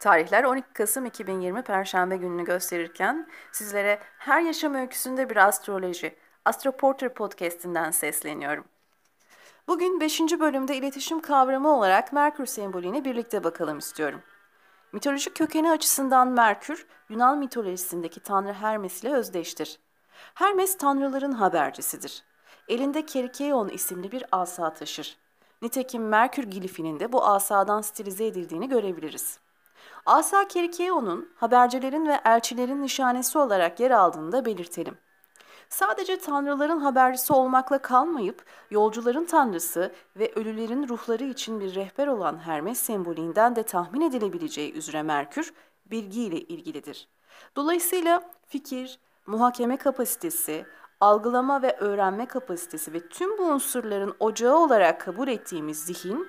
Tarihler 12 Kasım 2020 Perşembe gününü gösterirken sizlere her yaşam öyküsünde bir astroloji, Astroporter podcast'inden sesleniyorum. Bugün 5. bölümde iletişim kavramı olarak Merkür sembolüne birlikte bakalım istiyorum. Mitolojik kökeni açısından Merkür, Yunan mitolojisindeki tanrı Hermes ile özdeştir. Hermes tanrıların habercisidir. Elinde Kerikeion isimli bir asa taşır. Nitekim Merkür glifinin de bu asadan stilize edildiğini görebiliriz. Asa Kerikeo'nun habercilerin ve elçilerin nişanesi olarak yer aldığını da belirtelim. Sadece tanrıların habercisi olmakla kalmayıp yolcuların tanrısı ve ölülerin ruhları için bir rehber olan Hermes sembolünden de tahmin edilebileceği üzere Merkür bilgiyle ilgilidir. Dolayısıyla fikir, muhakeme kapasitesi, algılama ve öğrenme kapasitesi ve tüm bu unsurların ocağı olarak kabul ettiğimiz zihin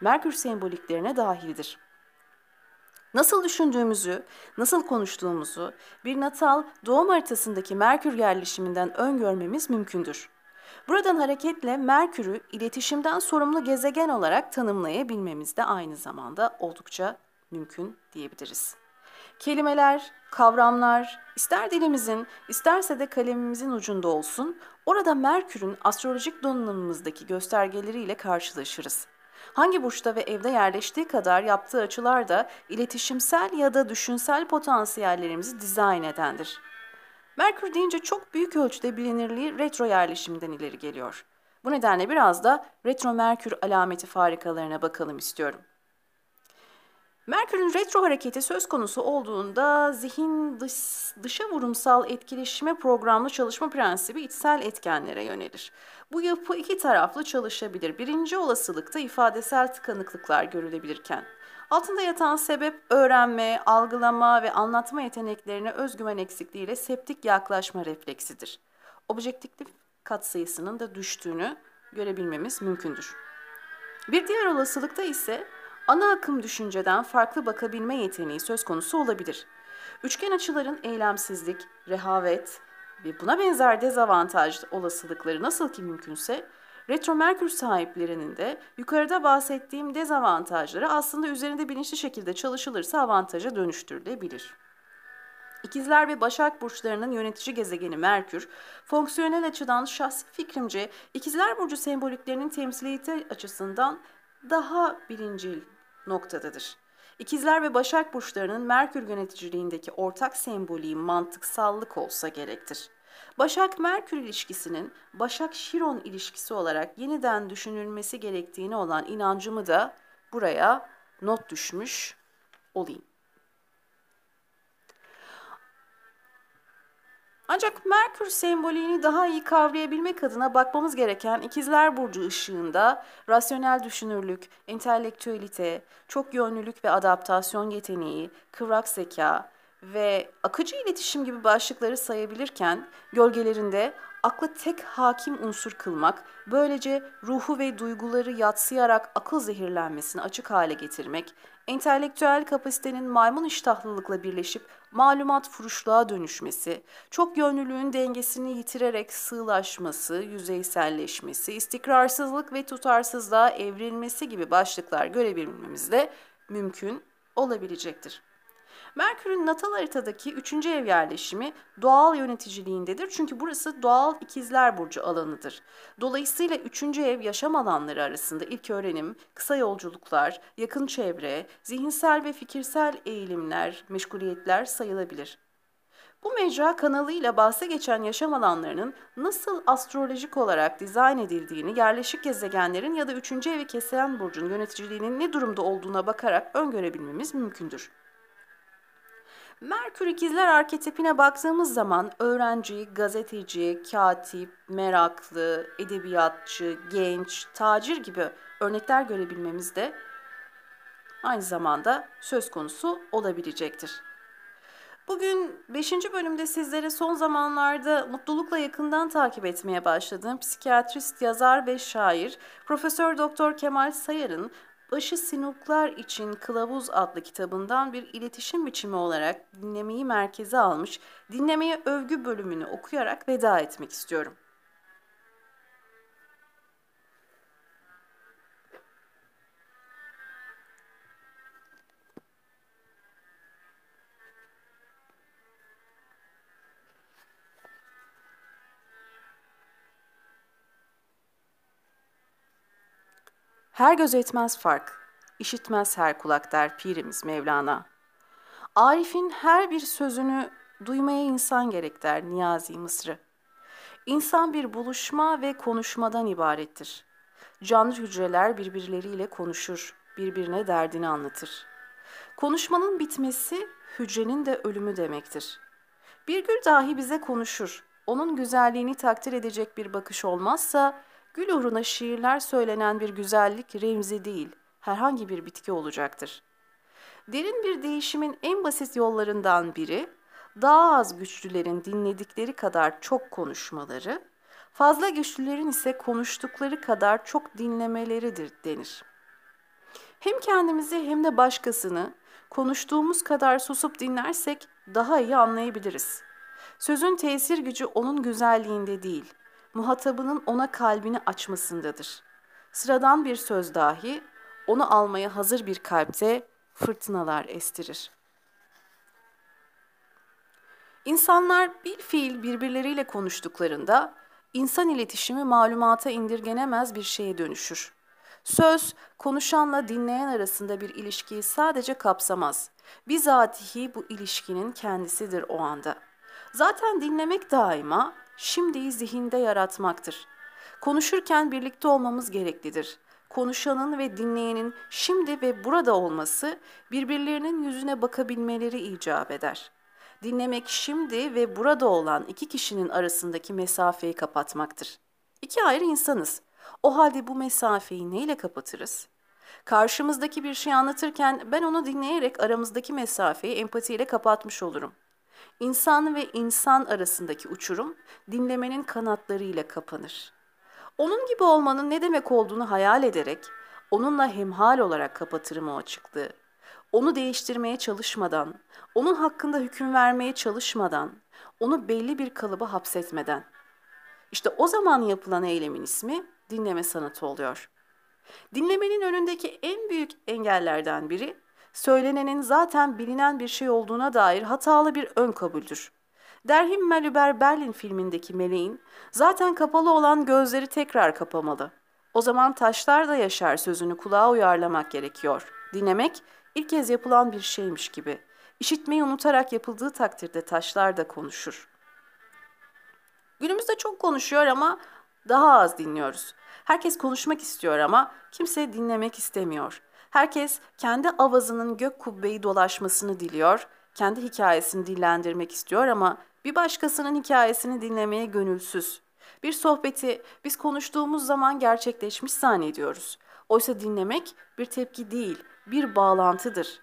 Merkür semboliklerine dahildir. Nasıl düşündüğümüzü, nasıl konuştuğumuzu bir natal doğum haritasındaki Merkür yerleşiminden öngörmemiz mümkündür. Buradan hareketle Merkür'ü iletişimden sorumlu gezegen olarak tanımlayabilmemiz de aynı zamanda oldukça mümkün diyebiliriz. Kelimeler, kavramlar, ister dilimizin, isterse de kalemimizin ucunda olsun, orada Merkür'ün astrolojik donanımımızdaki göstergeleriyle karşılaşırız. Hangi burçta ve evde yerleştiği kadar yaptığı açılar da iletişimsel ya da düşünsel potansiyellerimizi dizayn edendir. Merkür deyince çok büyük ölçüde bilinirliği retro yerleşiminden ileri geliyor. Bu nedenle biraz da retro Merkür alameti farikalarına bakalım istiyorum. Merkür'ün retro hareketi söz konusu olduğunda zihin dış, dışa vurumsal etkileşime programlı çalışma prensibi içsel etkenlere yönelir. Bu yapı iki taraflı çalışabilir. Birinci olasılıkta ifadesel tıkanıklıklar görülebilirken, altında yatan sebep öğrenme, algılama ve anlatma yeteneklerine özgüven eksikliğiyle septik yaklaşma refleksidir. Objektiflik katsayısının da düştüğünü görebilmemiz mümkündür. Bir diğer olasılıkta ise ana akım düşünceden farklı bakabilme yeteneği söz konusu olabilir. Üçgen açıların eylemsizlik, rehavet ve buna benzer dezavantaj olasılıkları nasıl ki mümkünse, retro merkür sahiplerinin de yukarıda bahsettiğim dezavantajları aslında üzerinde bilinçli şekilde çalışılırsa avantaja dönüştürülebilir. İkizler ve Başak burçlarının yönetici gezegeni Merkür, fonksiyonel açıdan şahsi fikrimce İkizler burcu semboliklerinin temsiliyeti açısından daha birincil noktadadır. İkizler ve Başak burçlarının Merkür yöneticiliğindeki ortak sembolü mantıksallık olsa gerektir. Başak-Merkür ilişkisinin Başak-Şiron ilişkisi olarak yeniden düşünülmesi gerektiğine olan inancımı da buraya not düşmüş olayım. Ancak Merkür sembolini daha iyi kavrayabilmek adına bakmamız gereken ikizler burcu ışığında rasyonel düşünürlük, entelektüelite, çok yönlülük ve adaptasyon yeteneği, kıvrak zeka ve akıcı iletişim gibi başlıkları sayabilirken gölgelerinde aklı tek hakim unsur kılmak, böylece ruhu ve duyguları yatsıyarak akıl zehirlenmesini açık hale getirmek, entelektüel kapasitenin maymun iştahlılıkla birleşip malumat furuşluğa dönüşmesi, çok yönlülüğün dengesini yitirerek sığlaşması, yüzeyselleşmesi, istikrarsızlık ve tutarsızlığa evrilmesi gibi başlıklar görebilmemiz de mümkün olabilecektir. Merkür'ün natal haritadaki 3. ev yerleşimi doğal yöneticiliğindedir. Çünkü burası doğal ikizler burcu alanıdır. Dolayısıyla 3. ev yaşam alanları arasında ilk öğrenim, kısa yolculuklar, yakın çevre, zihinsel ve fikirsel eğilimler, meşguliyetler sayılabilir. Bu mecra kanalıyla bahse geçen yaşam alanlarının nasıl astrolojik olarak dizayn edildiğini yerleşik gezegenlerin ya da 3. evi kesen burcun yöneticiliğinin ne durumda olduğuna bakarak öngörebilmemiz mümkündür. Merkür ikizler arketipine baktığımız zaman öğrenci, gazeteci, katip, meraklı, edebiyatçı, genç, tacir gibi örnekler görebilmemiz de aynı zamanda söz konusu olabilecektir. Bugün 5. bölümde sizlere son zamanlarda mutlulukla yakından takip etmeye başladığım psikiyatrist, yazar ve şair Profesör Doktor Kemal Sayar'ın Başı Sinuklar için Kılavuz adlı kitabından bir iletişim biçimi olarak dinlemeyi merkeze almış, dinlemeye övgü bölümünü okuyarak veda etmek istiyorum. Her göz etmez fark, işitmez her kulak der pirimiz Mevlana. Arif'in her bir sözünü duymaya insan gerek der Niyazi Mısır'ı. İnsan bir buluşma ve konuşmadan ibarettir. Canlı hücreler birbirleriyle konuşur, birbirine derdini anlatır. Konuşmanın bitmesi hücrenin de ölümü demektir. Bir gül dahi bize konuşur. Onun güzelliğini takdir edecek bir bakış olmazsa, gül uğruna şiirler söylenen bir güzellik remzi değil, herhangi bir bitki olacaktır. Derin bir değişimin en basit yollarından biri, daha az güçlülerin dinledikleri kadar çok konuşmaları, fazla güçlülerin ise konuştukları kadar çok dinlemeleridir denir. Hem kendimizi hem de başkasını konuştuğumuz kadar susup dinlersek daha iyi anlayabiliriz. Sözün tesir gücü onun güzelliğinde değil, muhatabının ona kalbini açmasındadır. Sıradan bir söz dahi onu almaya hazır bir kalpte fırtınalar estirir. İnsanlar bir fiil birbirleriyle konuştuklarında insan iletişimi malumata indirgenemez bir şeye dönüşür. Söz, konuşanla dinleyen arasında bir ilişkiyi sadece kapsamaz. Bizatihi bu ilişkinin kendisidir o anda. Zaten dinlemek daima şimdiyi zihinde yaratmaktır. Konuşurken birlikte olmamız gereklidir. Konuşanın ve dinleyenin şimdi ve burada olması birbirlerinin yüzüne bakabilmeleri icap eder. Dinlemek şimdi ve burada olan iki kişinin arasındaki mesafeyi kapatmaktır. İki ayrı insanız. O halde bu mesafeyi neyle kapatırız? Karşımızdaki bir şey anlatırken ben onu dinleyerek aramızdaki mesafeyi empatiyle kapatmış olurum. İnsan ve insan arasındaki uçurum dinlemenin kanatlarıyla kapanır. Onun gibi olmanın ne demek olduğunu hayal ederek onunla hemhal olarak kapatırım o açıklığı. Onu değiştirmeye çalışmadan, onun hakkında hüküm vermeye çalışmadan, onu belli bir kalıba hapsetmeden. İşte o zaman yapılan eylemin ismi dinleme sanatı oluyor. Dinlemenin önündeki en büyük engellerden biri, söylenenin zaten bilinen bir şey olduğuna dair hatalı bir ön kabuldür. Derhim Melüber Berlin filmindeki meleğin zaten kapalı olan gözleri tekrar kapamalı. O zaman taşlar da yaşar sözünü kulağa uyarlamak gerekiyor. Dinlemek ilk kez yapılan bir şeymiş gibi. İşitmeyi unutarak yapıldığı takdirde taşlar da konuşur. Günümüzde çok konuşuyor ama daha az dinliyoruz. Herkes konuşmak istiyor ama kimse dinlemek istemiyor. Herkes kendi avazının gök kubbeyi dolaşmasını diliyor, kendi hikayesini dillendirmek istiyor ama bir başkasının hikayesini dinlemeye gönülsüz. Bir sohbeti biz konuştuğumuz zaman gerçekleşmiş zannediyoruz. Oysa dinlemek bir tepki değil, bir bağlantıdır.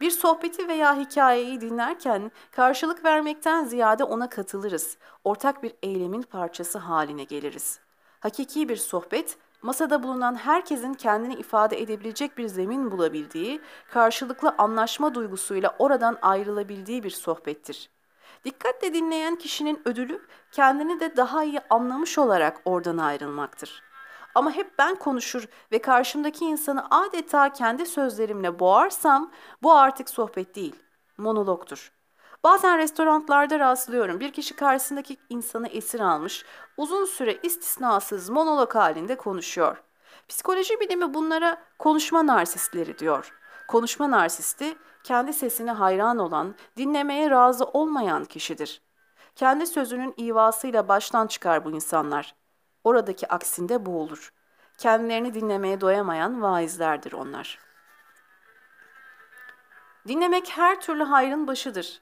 Bir sohbeti veya hikayeyi dinlerken karşılık vermekten ziyade ona katılırız. Ortak bir eylemin parçası haline geliriz. Hakiki bir sohbet, masada bulunan herkesin kendini ifade edebilecek bir zemin bulabildiği, karşılıklı anlaşma duygusuyla oradan ayrılabildiği bir sohbettir. Dikkatle dinleyen kişinin ödülü kendini de daha iyi anlamış olarak oradan ayrılmaktır. Ama hep ben konuşur ve karşımdaki insanı adeta kendi sözlerimle boğarsam bu artık sohbet değil, monologtur. Bazen restoranlarda rastlıyorum. Bir kişi karşısındaki insanı esir almış, uzun süre istisnasız monolog halinde konuşuyor. Psikoloji bilimi bunlara konuşma narsistleri diyor. Konuşma narsisti kendi sesine hayran olan, dinlemeye razı olmayan kişidir. Kendi sözünün ivasıyla baştan çıkar bu insanlar. Oradaki aksinde bu olur. Kendilerini dinlemeye doyamayan vaizlerdir onlar. Dinlemek her türlü hayrın başıdır.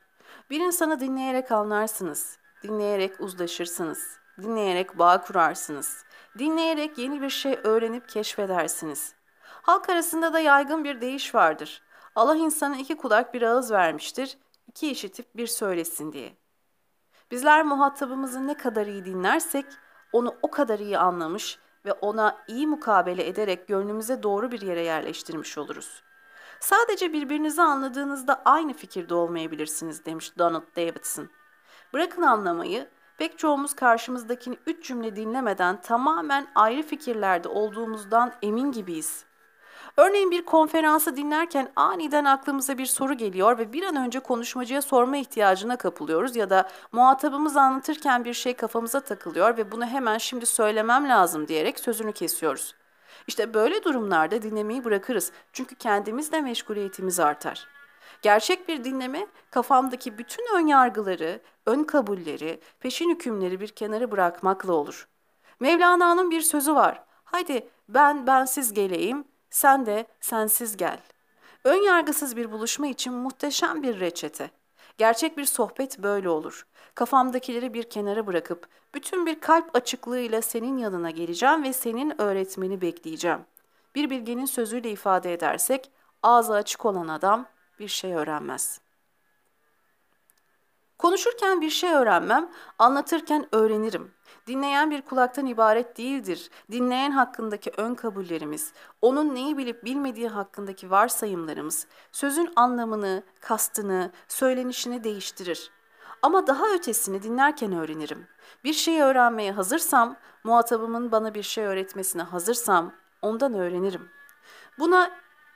Bir insanı dinleyerek anlarsınız, dinleyerek uzlaşırsınız, dinleyerek bağ kurarsınız, dinleyerek yeni bir şey öğrenip keşfedersiniz. Halk arasında da yaygın bir deyiş vardır. Allah insana iki kulak bir ağız vermiştir, iki işitip bir söylesin diye. Bizler muhatabımızı ne kadar iyi dinlersek onu o kadar iyi anlamış ve ona iyi mukabele ederek gönlümüze doğru bir yere yerleştirmiş oluruz. Sadece birbirinizi anladığınızda aynı fikirde olmayabilirsiniz demiş Donald Davidson. Bırakın anlamayı, pek çoğumuz karşımızdakini üç cümle dinlemeden tamamen ayrı fikirlerde olduğumuzdan emin gibiyiz. Örneğin bir konferansı dinlerken aniden aklımıza bir soru geliyor ve bir an önce konuşmacıya sorma ihtiyacına kapılıyoruz ya da muhatabımız anlatırken bir şey kafamıza takılıyor ve bunu hemen şimdi söylemem lazım diyerek sözünü kesiyoruz. İşte böyle durumlarda dinlemeyi bırakırız. Çünkü kendimizle meşguliyetimiz artar. Gerçek bir dinleme kafamdaki bütün ön yargıları, ön kabulleri, peşin hükümleri bir kenara bırakmakla olur. Mevlana'nın bir sözü var. Haydi ben bensiz geleyim, sen de sensiz gel. Ön yargısız bir buluşma için muhteşem bir reçete. Gerçek bir sohbet böyle olur. Kafamdakileri bir kenara bırakıp bütün bir kalp açıklığıyla senin yanına geleceğim ve senin öğretmeni bekleyeceğim. Bir bilgenin sözüyle ifade edersek ağzı açık olan adam bir şey öğrenmez. Konuşurken bir şey öğrenmem, anlatırken öğrenirim. Dinleyen bir kulaktan ibaret değildir. Dinleyen hakkındaki ön kabullerimiz, onun neyi bilip bilmediği hakkındaki varsayımlarımız, sözün anlamını, kastını, söylenişini değiştirir. Ama daha ötesini dinlerken öğrenirim. Bir şeyi öğrenmeye hazırsam, muhatabımın bana bir şey öğretmesine hazırsam ondan öğrenirim. Buna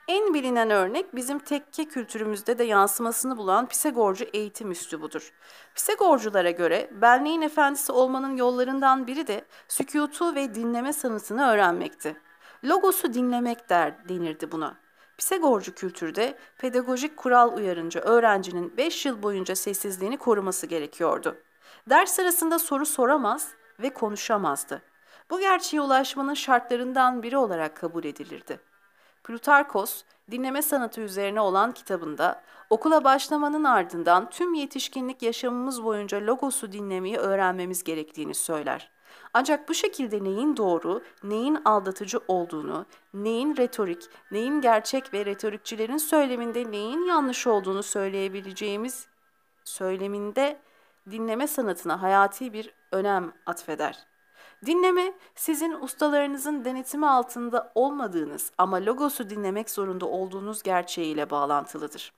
en bilinen örnek bizim tekke kültürümüzde de yansımasını bulan Pisagorcu eğitim üslubudur. Pisagorculara göre benliğin efendisi olmanın yollarından biri de sükutu ve dinleme sanatını öğrenmekti. Logosu dinlemek der denirdi buna. Pisagorcu kültürde pedagojik kural uyarınca öğrencinin 5 yıl boyunca sessizliğini koruması gerekiyordu. Ders sırasında soru soramaz ve konuşamazdı. Bu gerçeğe ulaşmanın şartlarından biri olarak kabul edilirdi. Plutarkos, dinleme sanatı üzerine olan kitabında okula başlamanın ardından tüm yetişkinlik yaşamımız boyunca logosu dinlemeyi öğrenmemiz gerektiğini söyler. Ancak bu şekilde neyin doğru, neyin aldatıcı olduğunu, neyin retorik, neyin gerçek ve retorikçilerin söyleminde neyin yanlış olduğunu söyleyebileceğimiz söyleminde dinleme sanatına hayati bir önem atfeder. Dinleme, sizin ustalarınızın denetimi altında olmadığınız ama logosu dinlemek zorunda olduğunuz gerçeğiyle bağlantılıdır.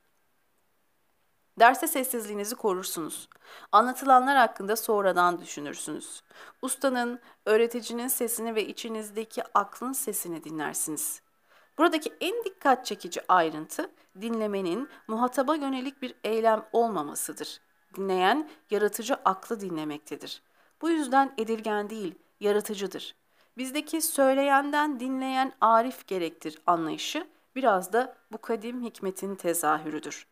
Derse sessizliğinizi korursunuz. Anlatılanlar hakkında sonradan düşünürsünüz. Ustanın, öğreticinin sesini ve içinizdeki aklın sesini dinlersiniz. Buradaki en dikkat çekici ayrıntı dinlemenin muhataba yönelik bir eylem olmamasıdır. Dinleyen yaratıcı aklı dinlemektedir. Bu yüzden edilgen değil, yaratıcıdır. Bizdeki söyleyenden dinleyen arif gerektir anlayışı biraz da bu kadim hikmetin tezahürüdür.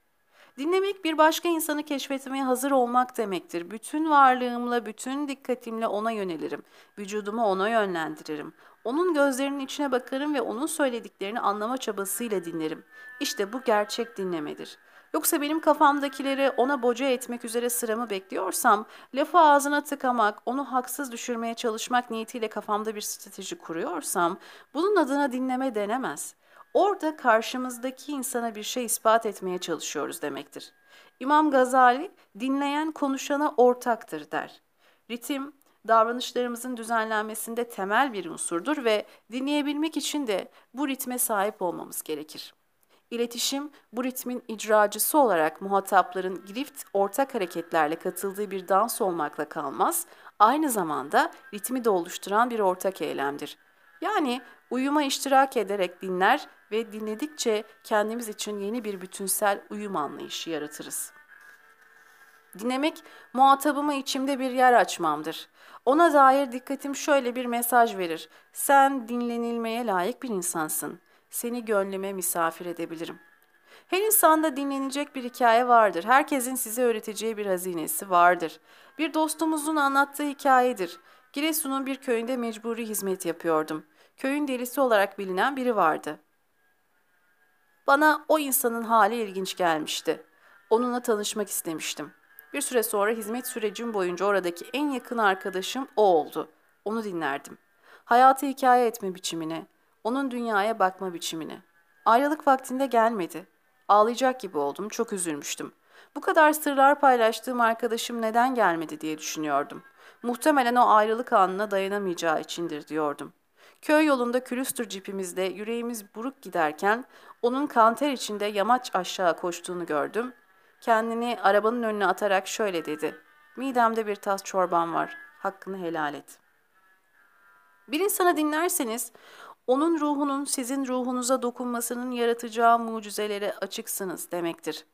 Dinlemek bir başka insanı keşfetmeye hazır olmak demektir. Bütün varlığımla, bütün dikkatimle ona yönelirim. Vücudumu ona yönlendiririm. Onun gözlerinin içine bakarım ve onun söylediklerini anlama çabasıyla dinlerim. İşte bu gerçek dinlemedir. Yoksa benim kafamdakileri ona boca etmek üzere sıramı bekliyorsam, lafı ağzına tıkamak, onu haksız düşürmeye çalışmak niyetiyle kafamda bir strateji kuruyorsam, bunun adına dinleme denemez. Orada karşımızdaki insana bir şey ispat etmeye çalışıyoruz demektir. İmam Gazali, dinleyen konuşana ortaktır der. Ritim, davranışlarımızın düzenlenmesinde temel bir unsurdur ve dinleyebilmek için de bu ritme sahip olmamız gerekir. İletişim bu ritmin icracısı olarak muhatapların girift ortak hareketlerle katıldığı bir dans olmakla kalmaz, aynı zamanda ritmi de oluşturan bir ortak eylemdir. Yani uyuma iştirak ederek dinler ve dinledikçe kendimiz için yeni bir bütünsel uyum anlayışı yaratırız. Dinlemek muhatabıma içimde bir yer açmamdır. Ona dair dikkatim şöyle bir mesaj verir. Sen dinlenilmeye layık bir insansın seni gönlüme misafir edebilirim. Her insanda dinlenecek bir hikaye vardır. Herkesin size öğreteceği bir hazinesi vardır. Bir dostumuzun anlattığı hikayedir. Giresun'un bir köyünde mecburi hizmet yapıyordum. Köyün delisi olarak bilinen biri vardı. Bana o insanın hali ilginç gelmişti. Onunla tanışmak istemiştim. Bir süre sonra hizmet sürecim boyunca oradaki en yakın arkadaşım o oldu. Onu dinlerdim. Hayatı hikaye etme biçimine, onun dünyaya bakma biçimini. Ayrılık vaktinde gelmedi. Ağlayacak gibi oldum, çok üzülmüştüm. Bu kadar sırlar paylaştığım arkadaşım neden gelmedi diye düşünüyordum. Muhtemelen o ayrılık anına dayanamayacağı içindir diyordum. Köy yolunda külüstür cipimizde yüreğimiz buruk giderken onun kanter içinde yamaç aşağı koştuğunu gördüm. Kendini arabanın önüne atarak şöyle dedi. Midemde bir tas çorban var. Hakkını helal et. Bir insana dinlerseniz onun ruhunun sizin ruhunuza dokunmasının yaratacağı mucizelere açıksınız demektir.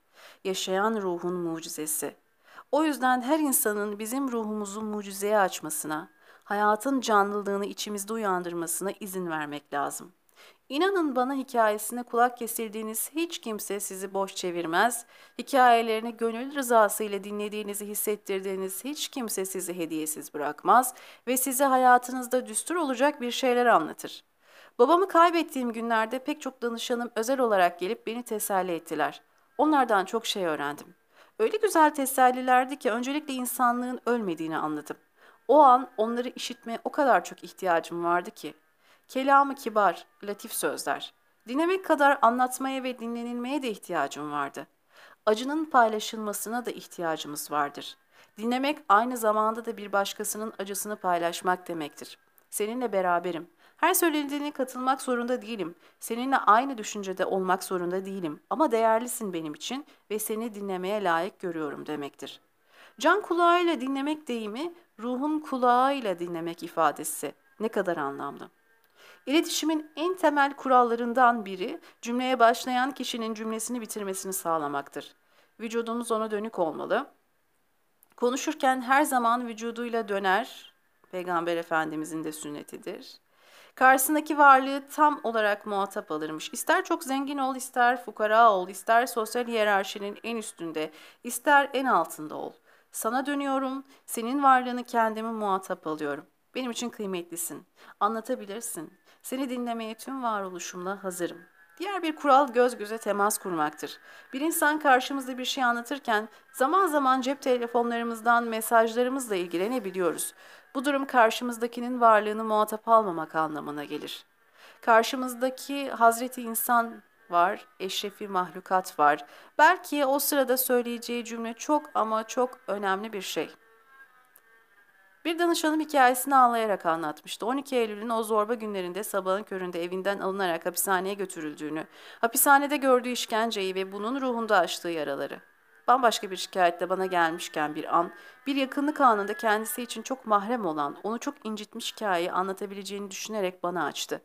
Yaşayan ruhun mucizesi. O yüzden her insanın bizim ruhumuzu mucizeye açmasına, hayatın canlılığını içimizde uyandırmasına izin vermek lazım. İnanın bana hikayesine kulak kesildiğiniz hiç kimse sizi boş çevirmez. Hikayelerini gönül rızası ile dinlediğinizi hissettirdiğiniz hiç kimse sizi hediyesiz bırakmaz ve size hayatınızda düstur olacak bir şeyler anlatır. Babamı kaybettiğim günlerde pek çok danışanım özel olarak gelip beni teselli ettiler. Onlardan çok şey öğrendim. Öyle güzel tesellilerdi ki öncelikle insanlığın ölmediğini anladım. O an onları işitmeye o kadar çok ihtiyacım vardı ki. Kelamı kibar, latif sözler. Dinlemek kadar anlatmaya ve dinlenilmeye de ihtiyacım vardı. Acının paylaşılmasına da ihtiyacımız vardır. Dinlemek aynı zamanda da bir başkasının acısını paylaşmak demektir. Seninle beraberim. Her söylediğine katılmak zorunda değilim. Seninle aynı düşüncede olmak zorunda değilim. Ama değerlisin benim için ve seni dinlemeye layık görüyorum demektir. Can kulağıyla dinlemek deyimi, ruhun kulağıyla dinlemek ifadesi. Ne kadar anlamlı. İletişimin en temel kurallarından biri cümleye başlayan kişinin cümlesini bitirmesini sağlamaktır. Vücudumuz ona dönük olmalı. Konuşurken her zaman vücuduyla döner, Peygamber Efendimizin de sünnetidir. Karşısındaki varlığı tam olarak muhatap alırmış. İster çok zengin ol, ister fukara ol, ister sosyal hiyerarşinin en üstünde, ister en altında ol. Sana dönüyorum, senin varlığını kendimi muhatap alıyorum. Benim için kıymetlisin. Anlatabilirsin. Seni dinlemeye tüm varoluşumla hazırım. Diğer bir kural göz göze temas kurmaktır. Bir insan karşımızda bir şey anlatırken zaman zaman cep telefonlarımızdan mesajlarımızla ilgilenebiliyoruz. Bu durum karşımızdakinin varlığını muhatap almamak anlamına gelir. Karşımızdaki Hazreti insan var, eşrefi mahlukat var. Belki o sırada söyleyeceği cümle çok ama çok önemli bir şey. Bir danışanım hikayesini ağlayarak anlatmıştı. 12 Eylül'ün o zorba günlerinde sabahın köründe evinden alınarak hapishaneye götürüldüğünü, hapishanede gördüğü işkenceyi ve bunun ruhunda açtığı yaraları. Bambaşka bir şikayetle bana gelmişken bir an, bir yakınlık anında kendisi için çok mahrem olan, onu çok incitmiş hikayeyi anlatabileceğini düşünerek bana açtı.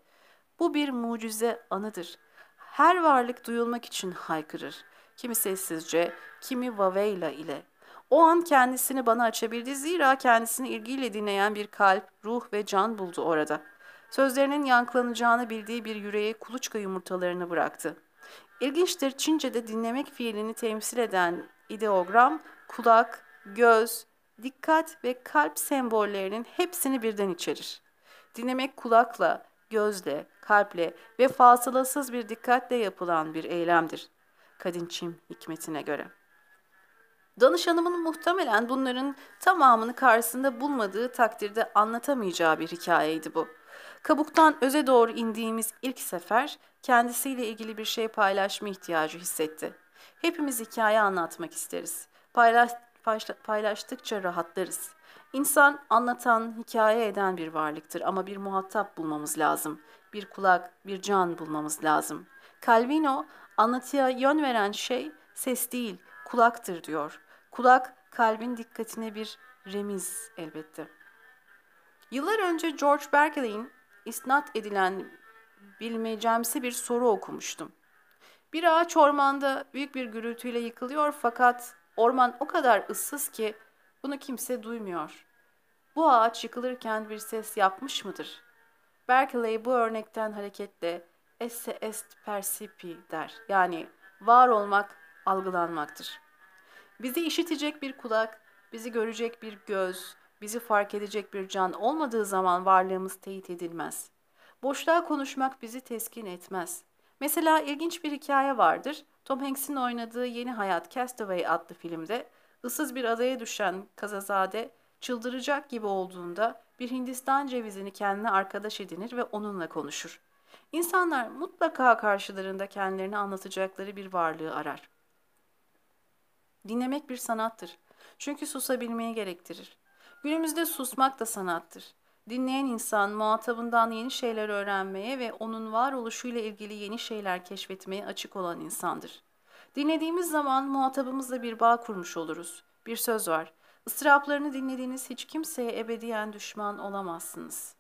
Bu bir mucize anıdır. Her varlık duyulmak için haykırır. Kimi sessizce, kimi vaveyla ile. O an kendisini bana açabildi zira kendisini ilgiyle dinleyen bir kalp, ruh ve can buldu orada. Sözlerinin yankılanacağını bildiği bir yüreğe kuluçka yumurtalarını bıraktı. İlginçtir Çince'de dinlemek fiilini temsil eden ideogram, kulak, göz, dikkat ve kalp sembollerinin hepsini birden içerir. Dinlemek kulakla, gözle, kalple ve fasılasız bir dikkatle yapılan bir eylemdir. Kadinçim hikmetine göre. Danışanımın muhtemelen bunların tamamını karşısında bulmadığı takdirde anlatamayacağı bir hikayeydi bu. Kabuktan öze doğru indiğimiz ilk sefer kendisiyle ilgili bir şey paylaşma ihtiyacı hissetti. Hepimiz hikaye anlatmak isteriz. Paylaş, paylaştıkça rahatlarız. İnsan anlatan, hikaye eden bir varlıktır ama bir muhatap bulmamız lazım. Bir kulak, bir can bulmamız lazım. Calvino anlatıya yön veren şey ses değil, kulaktır diyor. Kulak kalbin dikkatine bir remiz elbette. Yıllar önce George Berkeley'in isnat edilen bilmecemsi bir soru okumuştum. Bir ağaç ormanda büyük bir gürültüyle yıkılıyor fakat orman o kadar ıssız ki bunu kimse duymuyor. Bu ağaç yıkılırken bir ses yapmış mıdır? Berkeley bu örnekten hareketle esse est percipi der. Yani var olmak algılanmaktır. Bizi işitecek bir kulak, bizi görecek bir göz, bizi fark edecek bir can olmadığı zaman varlığımız teyit edilmez. Boşluğa konuşmak bizi teskin etmez. Mesela ilginç bir hikaye vardır. Tom Hanks'in oynadığı Yeni Hayat Castaway adlı filmde ıssız bir adaya düşen kazazade çıldıracak gibi olduğunda bir Hindistan cevizini kendine arkadaş edinir ve onunla konuşur. İnsanlar mutlaka karşılarında kendilerini anlatacakları bir varlığı arar. Dinlemek bir sanattır. Çünkü susabilmeyi gerektirir. Günümüzde susmak da sanattır. Dinleyen insan muhatabından yeni şeyler öğrenmeye ve onun varoluşuyla ilgili yeni şeyler keşfetmeye açık olan insandır. Dinlediğimiz zaman muhatabımızla bir bağ kurmuş oluruz. Bir söz var. Israplarını dinlediğiniz hiç kimseye ebediyen düşman olamazsınız.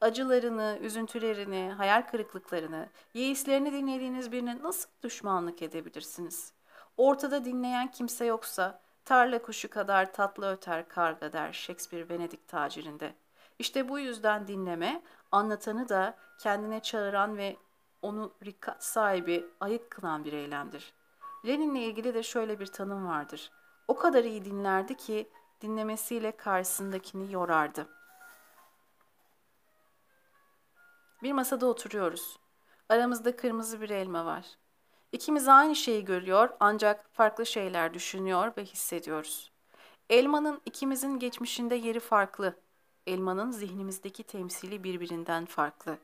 Acılarını, üzüntülerini, hayal kırıklıklarını, yeislerini dinlediğiniz birine nasıl düşmanlık edebilirsiniz? Ortada dinleyen kimse yoksa tarla kuşu kadar tatlı öter karga der Shakespeare Venedik tacirinde. İşte bu yüzden dinleme, anlatanı da kendine çağıran ve onu rikat sahibi, ayık kılan bir eylemdir. Lenin'le ilgili de şöyle bir tanım vardır. O kadar iyi dinlerdi ki dinlemesiyle karşısındakini yorardı. Bir masada oturuyoruz. Aramızda kırmızı bir elma var. İkimiz aynı şeyi görüyor ancak farklı şeyler düşünüyor ve hissediyoruz. Elmanın ikimizin geçmişinde yeri farklı. Elmanın zihnimizdeki temsili birbirinden farklı.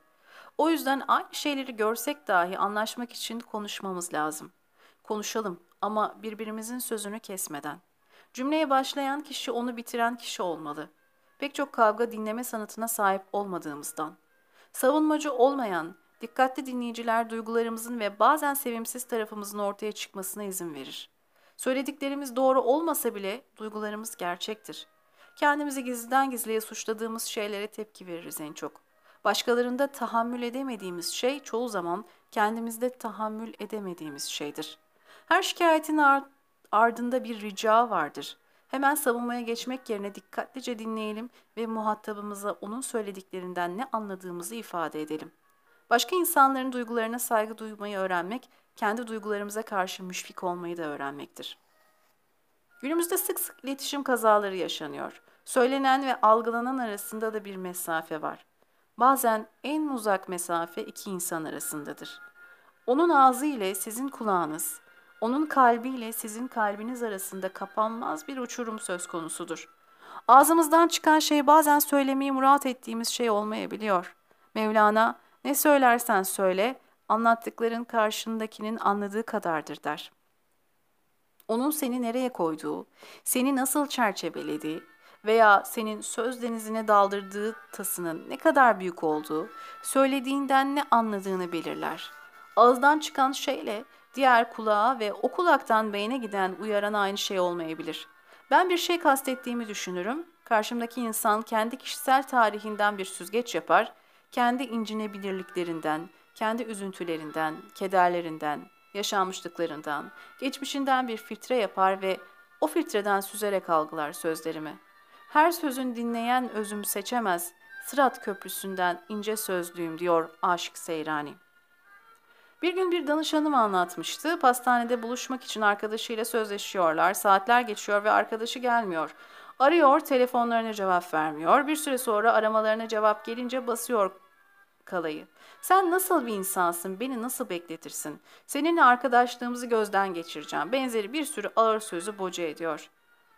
O yüzden aynı şeyleri görsek dahi anlaşmak için konuşmamız lazım. Konuşalım ama birbirimizin sözünü kesmeden. Cümleye başlayan kişi onu bitiren kişi olmalı. Pek çok kavga dinleme sanatına sahip olmadığımızdan. Savunmacı olmayan, dikkatli dinleyiciler duygularımızın ve bazen sevimsiz tarafımızın ortaya çıkmasına izin verir. Söylediklerimiz doğru olmasa bile duygularımız gerçektir. Kendimizi gizliden gizliye suçladığımız şeylere tepki veririz en çok. Başkalarında tahammül edemediğimiz şey çoğu zaman kendimizde tahammül edemediğimiz şeydir. Her şikayetin ardında bir rica vardır. Hemen savunmaya geçmek yerine dikkatlice dinleyelim ve muhatabımıza onun söylediklerinden ne anladığımızı ifade edelim. Başka insanların duygularına saygı duymayı öğrenmek, kendi duygularımıza karşı müşfik olmayı da öğrenmektir. Günümüzde sık sık iletişim kazaları yaşanıyor. Söylenen ve algılanan arasında da bir mesafe var. Bazen en uzak mesafe iki insan arasındadır. Onun ağzı ile sizin kulağınız, onun kalbiyle sizin kalbiniz arasında kapanmaz bir uçurum söz konusudur. Ağzımızdan çıkan şey bazen söylemeyi murat ettiğimiz şey olmayabiliyor. Mevlana, ne söylersen söyle, anlattıkların karşındakinin anladığı kadardır der. Onun seni nereye koyduğu, seni nasıl çerçevelediği veya senin söz denizine daldırdığı tasının ne kadar büyük olduğu, söylediğinden ne anladığını belirler. Ağızdan çıkan şeyle diğer kulağa ve o kulaktan beyne giden uyaran aynı şey olmayabilir. Ben bir şey kastettiğimi düşünürüm. Karşımdaki insan kendi kişisel tarihinden bir süzgeç yapar, kendi incinebilirliklerinden, kendi üzüntülerinden, kederlerinden, yaşanmışlıklarından, geçmişinden bir filtre yapar ve o filtreden süzerek algılar sözlerimi. Her sözün dinleyen özüm seçemez, Sırat Köprüsü'nden ince sözlüyüm diyor Aşık Seyrani. Bir gün bir danışanım anlatmıştı. Pastanede buluşmak için arkadaşıyla sözleşiyorlar. Saatler geçiyor ve arkadaşı gelmiyor. Arıyor, telefonlarına cevap vermiyor. Bir süre sonra aramalarına cevap gelince basıyor kalayı. Sen nasıl bir insansın, beni nasıl bekletirsin? Seninle arkadaşlığımızı gözden geçireceğim. Benzeri bir sürü ağır sözü boca ediyor.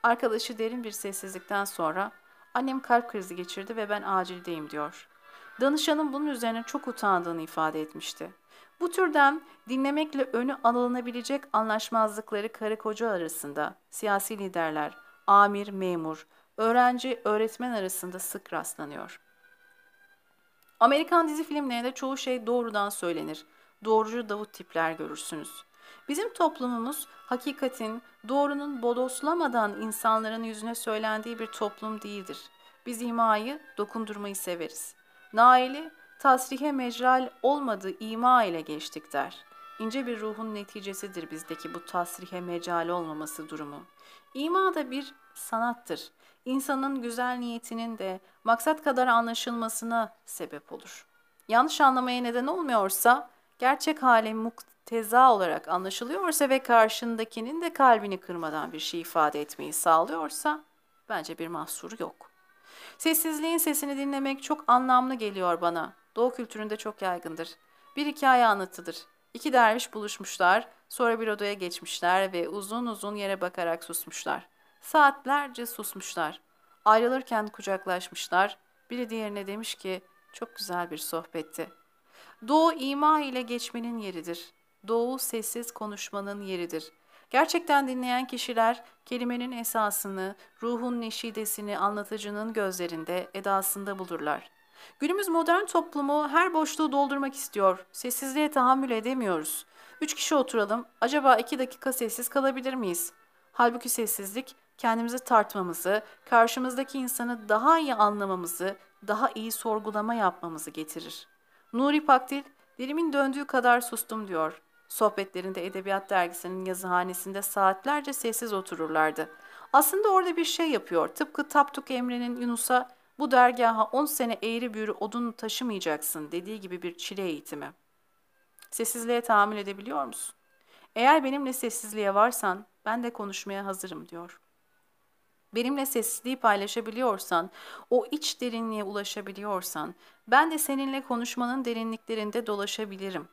Arkadaşı derin bir sessizlikten sonra annem kalp krizi geçirdi ve ben acildeyim diyor. Danışanın bunun üzerine çok utandığını ifade etmişti. Bu türden dinlemekle önü alınabilecek anlaşmazlıkları karı koca arasında, siyasi liderler, amir, memur, öğrenci, öğretmen arasında sık rastlanıyor. Amerikan dizi filmlerinde çoğu şey doğrudan söylenir. Doğrucu Davut tipler görürsünüz. Bizim toplumumuz hakikatin, doğrunun bodoslamadan insanların yüzüne söylendiği bir toplum değildir. Biz imayı, dokundurmayı severiz. Naili, tasrihe mecral olmadığı ima ile geçtik der. İnce bir ruhun neticesidir bizdeki bu tasrihe mecal olmaması durumu. İma da bir sanattır. İnsanın güzel niyetinin de maksat kadar anlaşılmasına sebep olur. Yanlış anlamaya neden olmuyorsa, gerçek hali mukteza olarak anlaşılıyorsa ve karşındakinin de kalbini kırmadan bir şey ifade etmeyi sağlıyorsa, bence bir mahsur yok. Sessizliğin sesini dinlemek çok anlamlı geliyor bana. Doğu kültüründe çok yaygındır. Bir hikaye anlatıdır. İki derviş buluşmuşlar, sonra bir odaya geçmişler ve uzun uzun yere bakarak susmuşlar. Saatlerce susmuşlar. Ayrılırken kucaklaşmışlar. Biri diğerine demiş ki, çok güzel bir sohbetti. Doğu ima ile geçmenin yeridir. Doğu sessiz konuşmanın yeridir. Gerçekten dinleyen kişiler kelimenin esasını, ruhun neşidesini anlatıcının gözlerinde, edasında bulurlar. Günümüz modern toplumu her boşluğu doldurmak istiyor. Sessizliğe tahammül edemiyoruz. Üç kişi oturalım, acaba iki dakika sessiz kalabilir miyiz? Halbuki sessizlik kendimizi tartmamızı, karşımızdaki insanı daha iyi anlamamızı, daha iyi sorgulama yapmamızı getirir. Nuri Pakdil, dilimin döndüğü kadar sustum diyor. Sohbetlerinde Edebiyat Dergisi'nin yazıhanesinde saatlerce sessiz otururlardı. Aslında orada bir şey yapıyor. Tıpkı Tapduk Emre'nin Yunus'a Bu dergaha on sene eğri büğrü odun taşımayacaksın dediği gibi bir çile eğitimi. Sessizliğe tahammül edebiliyor musun? Eğer benimle sessizliğe varsan ben de konuşmaya hazırım diyor. Benimle sessizliği paylaşabiliyorsan, o iç derinliğe ulaşabiliyorsan, ben de seninle konuşmanın derinliklerinde dolaşabilirim.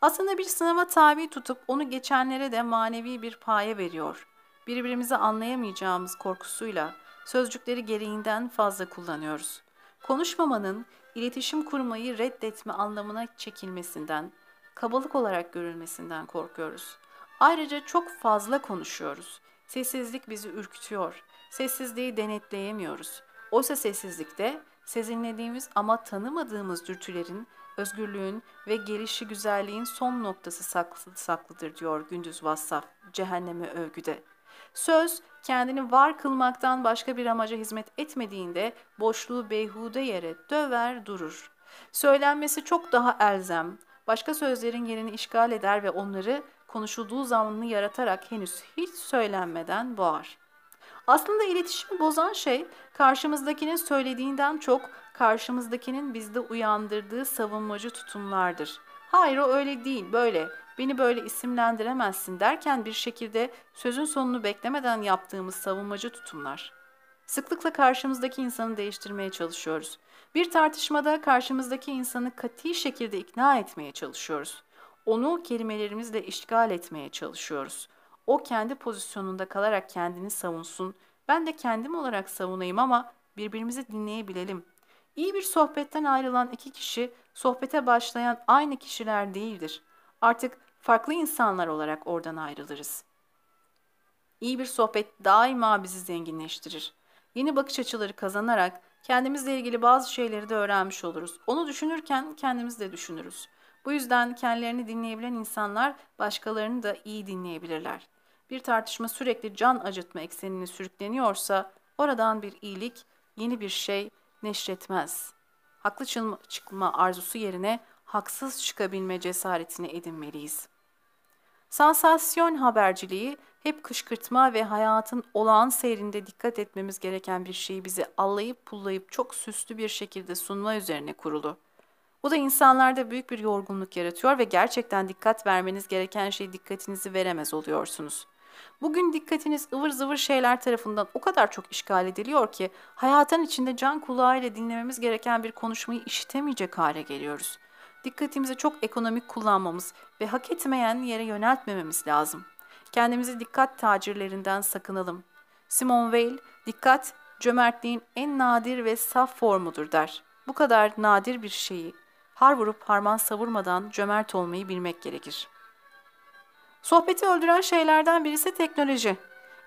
Aslında bir sınava tabi tutup onu geçenlere de manevi bir paye veriyor. Birbirimizi anlayamayacağımız korkusuyla sözcükleri gereğinden fazla kullanıyoruz. Konuşmamanın iletişim kurmayı reddetme anlamına çekilmesinden, kabalık olarak görülmesinden korkuyoruz. Ayrıca çok fazla konuşuyoruz. Sessizlik bizi ürkütüyor. Sessizliği denetleyemiyoruz. Oysa sessizlikte sezinlediğimiz ama tanımadığımız dürtülerin, özgürlüğün ve gelişi güzelliğin son noktası saklı, saklıdır diyor Gündüz Vassaf Cehenneme Övgüde. Söz kendini var kılmaktan başka bir amaca hizmet etmediğinde boşluğu beyhude yere döver durur. Söylenmesi çok daha elzem, başka sözlerin yerini işgal eder ve onları konuşulduğu zamanını yaratarak henüz hiç söylenmeden boğar. Aslında iletişimi bozan şey karşımızdakinin söylediğinden çok karşımızdakinin bizde uyandırdığı savunmacı tutumlardır. Hayır o öyle değil, böyle. Beni böyle isimlendiremezsin derken bir şekilde sözün sonunu beklemeden yaptığımız savunmacı tutumlar. Sıklıkla karşımızdaki insanı değiştirmeye çalışıyoruz. Bir tartışmada karşımızdaki insanı kati şekilde ikna etmeye çalışıyoruz. Onu kelimelerimizle işgal etmeye çalışıyoruz. O kendi pozisyonunda kalarak kendini savunsun. Ben de kendim olarak savunayım ama birbirimizi dinleyebilelim. İyi bir sohbetten ayrılan iki kişi sohbete başlayan aynı kişiler değildir. Artık farklı insanlar olarak oradan ayrılırız. İyi bir sohbet daima bizi zenginleştirir. Yeni bakış açıları kazanarak kendimizle ilgili bazı şeyleri de öğrenmiş oluruz. Onu düşünürken kendimiz de düşünürüz. Bu yüzden kendilerini dinleyebilen insanlar başkalarını da iyi dinleyebilirler. Bir tartışma sürekli can acıtma eksenine sürükleniyorsa oradan bir iyilik, yeni bir şey neşretmez. Haklı çıkma arzusu yerine haksız çıkabilme cesaretini edinmeliyiz. Sansasyon haberciliği hep kışkırtma ve hayatın olağan seyrinde dikkat etmemiz gereken bir şeyi bize allayıp pullayıp çok süslü bir şekilde sunma üzerine kurulu. Bu da insanlarda büyük bir yorgunluk yaratıyor ve gerçekten dikkat vermeniz gereken şey dikkatinizi veremez oluyorsunuz. Bugün dikkatiniz ıvır zıvır şeyler tarafından o kadar çok işgal ediliyor ki hayatın içinde can kulağıyla dinlememiz gereken bir konuşmayı işitemeyecek hale geliyoruz. Dikkatimizi çok ekonomik kullanmamız ve hak etmeyen yere yöneltmememiz lazım. Kendimizi dikkat tacirlerinden sakınalım. Simone Weil, dikkat cömertliğin en nadir ve saf formudur der. Bu kadar nadir bir şeyi har vurup harman savurmadan cömert olmayı bilmek gerekir. Sohbeti öldüren şeylerden birisi teknoloji.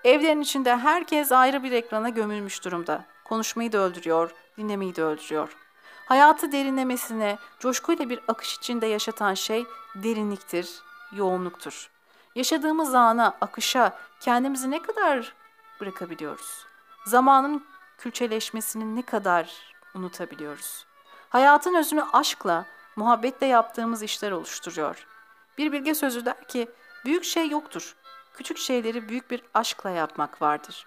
Evlerin içinde herkes ayrı bir ekrana gömülmüş durumda. Konuşmayı da öldürüyor, dinlemeyi de öldürüyor. Hayatı derinlemesine, coşkuyla bir akış içinde yaşatan şey derinliktir, yoğunluktur. Yaşadığımız ana, akışa kendimizi ne kadar bırakabiliyoruz? Zamanın külçeleşmesini ne kadar unutabiliyoruz? Hayatın özünü aşkla, muhabbetle yaptığımız işler oluşturuyor. Bir bilge sözü der ki, büyük şey yoktur. Küçük şeyleri büyük bir aşkla yapmak vardır.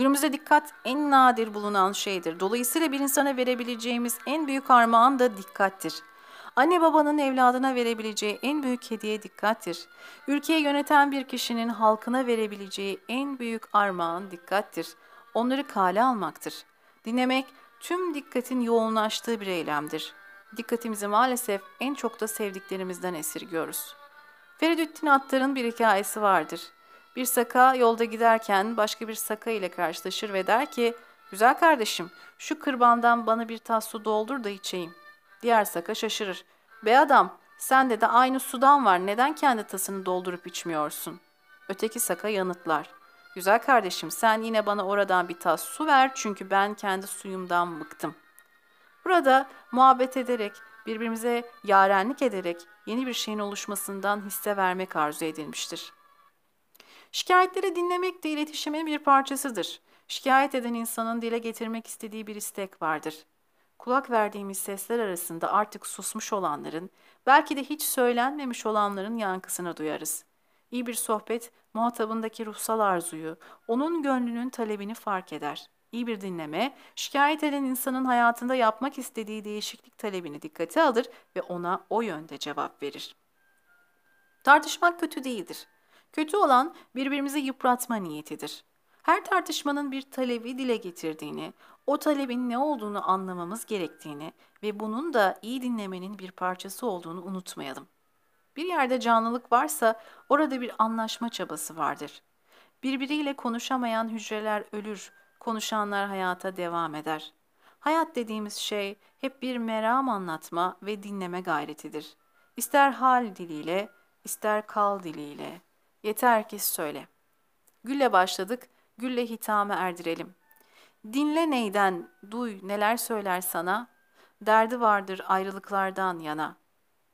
Günümüzde dikkat en nadir bulunan şeydir. Dolayısıyla bir insana verebileceğimiz en büyük armağan da dikkattir. Anne babanın evladına verebileceği en büyük hediye dikkattir. Ülkeyi yöneten bir kişinin halkına verebileceği en büyük armağan dikkattir. Onları kale almaktır. Dinlemek tüm dikkatin yoğunlaştığı bir eylemdir. Dikkatimizi maalesef en çok da sevdiklerimizden esirgiyoruz. Feridüddin Attar'ın bir hikayesi vardır. Bir saka yolda giderken başka bir saka ile karşılaşır ve der ki, ''Güzel kardeşim, şu kırbandan bana bir tas su doldur da içeyim.'' Diğer saka şaşırır. ''Be adam, sende de aynı sudan var, neden kendi tasını doldurup içmiyorsun?'' Öteki saka yanıtlar. Güzel kardeşim sen yine bana oradan bir tas su ver çünkü ben kendi suyumdan bıktım. Burada muhabbet ederek, birbirimize yarenlik ederek yeni bir şeyin oluşmasından hisse vermek arzu edilmiştir. Şikayetleri dinlemek de iletişimin bir parçasıdır. Şikayet eden insanın dile getirmek istediği bir istek vardır. Kulak verdiğimiz sesler arasında artık susmuş olanların, belki de hiç söylenmemiş olanların yankısını duyarız. İyi bir sohbet muhatabındaki ruhsal arzuyu, onun gönlünün talebini fark eder. İyi bir dinleme, şikayet eden insanın hayatında yapmak istediği değişiklik talebini dikkate alır ve ona o yönde cevap verir. Tartışmak kötü değildir. Kötü olan birbirimizi yıpratma niyetidir. Her tartışmanın bir talebi dile getirdiğini, o talebin ne olduğunu anlamamız gerektiğini ve bunun da iyi dinlemenin bir parçası olduğunu unutmayalım. Bir yerde canlılık varsa orada bir anlaşma çabası vardır. Birbiriyle konuşamayan hücreler ölür, konuşanlar hayata devam eder. Hayat dediğimiz şey hep bir meram anlatma ve dinleme gayretidir. İster hal diliyle, ister kal diliyle. Yeter ki söyle. Gülle başladık, gülle hitame erdirelim. Dinle neyden, duy neler söyler sana. Derdi vardır ayrılıklardan yana.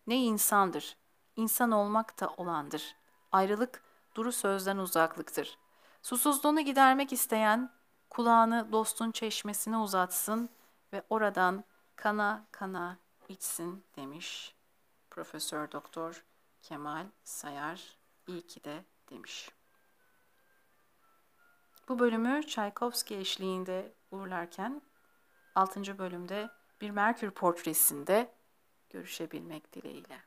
Ne insandır, insan olmak da olandır. Ayrılık duru sözden uzaklıktır. Susuzluğunu gidermek isteyen kulağını dostun çeşmesine uzatsın ve oradan kana kana içsin demiş Profesör Doktor Kemal Sayar iyi ki de demiş. Bu bölümü Çaykovski eşliğinde uğurlarken 6. bölümde bir Merkür portresinde görüşebilmek dileğiyle.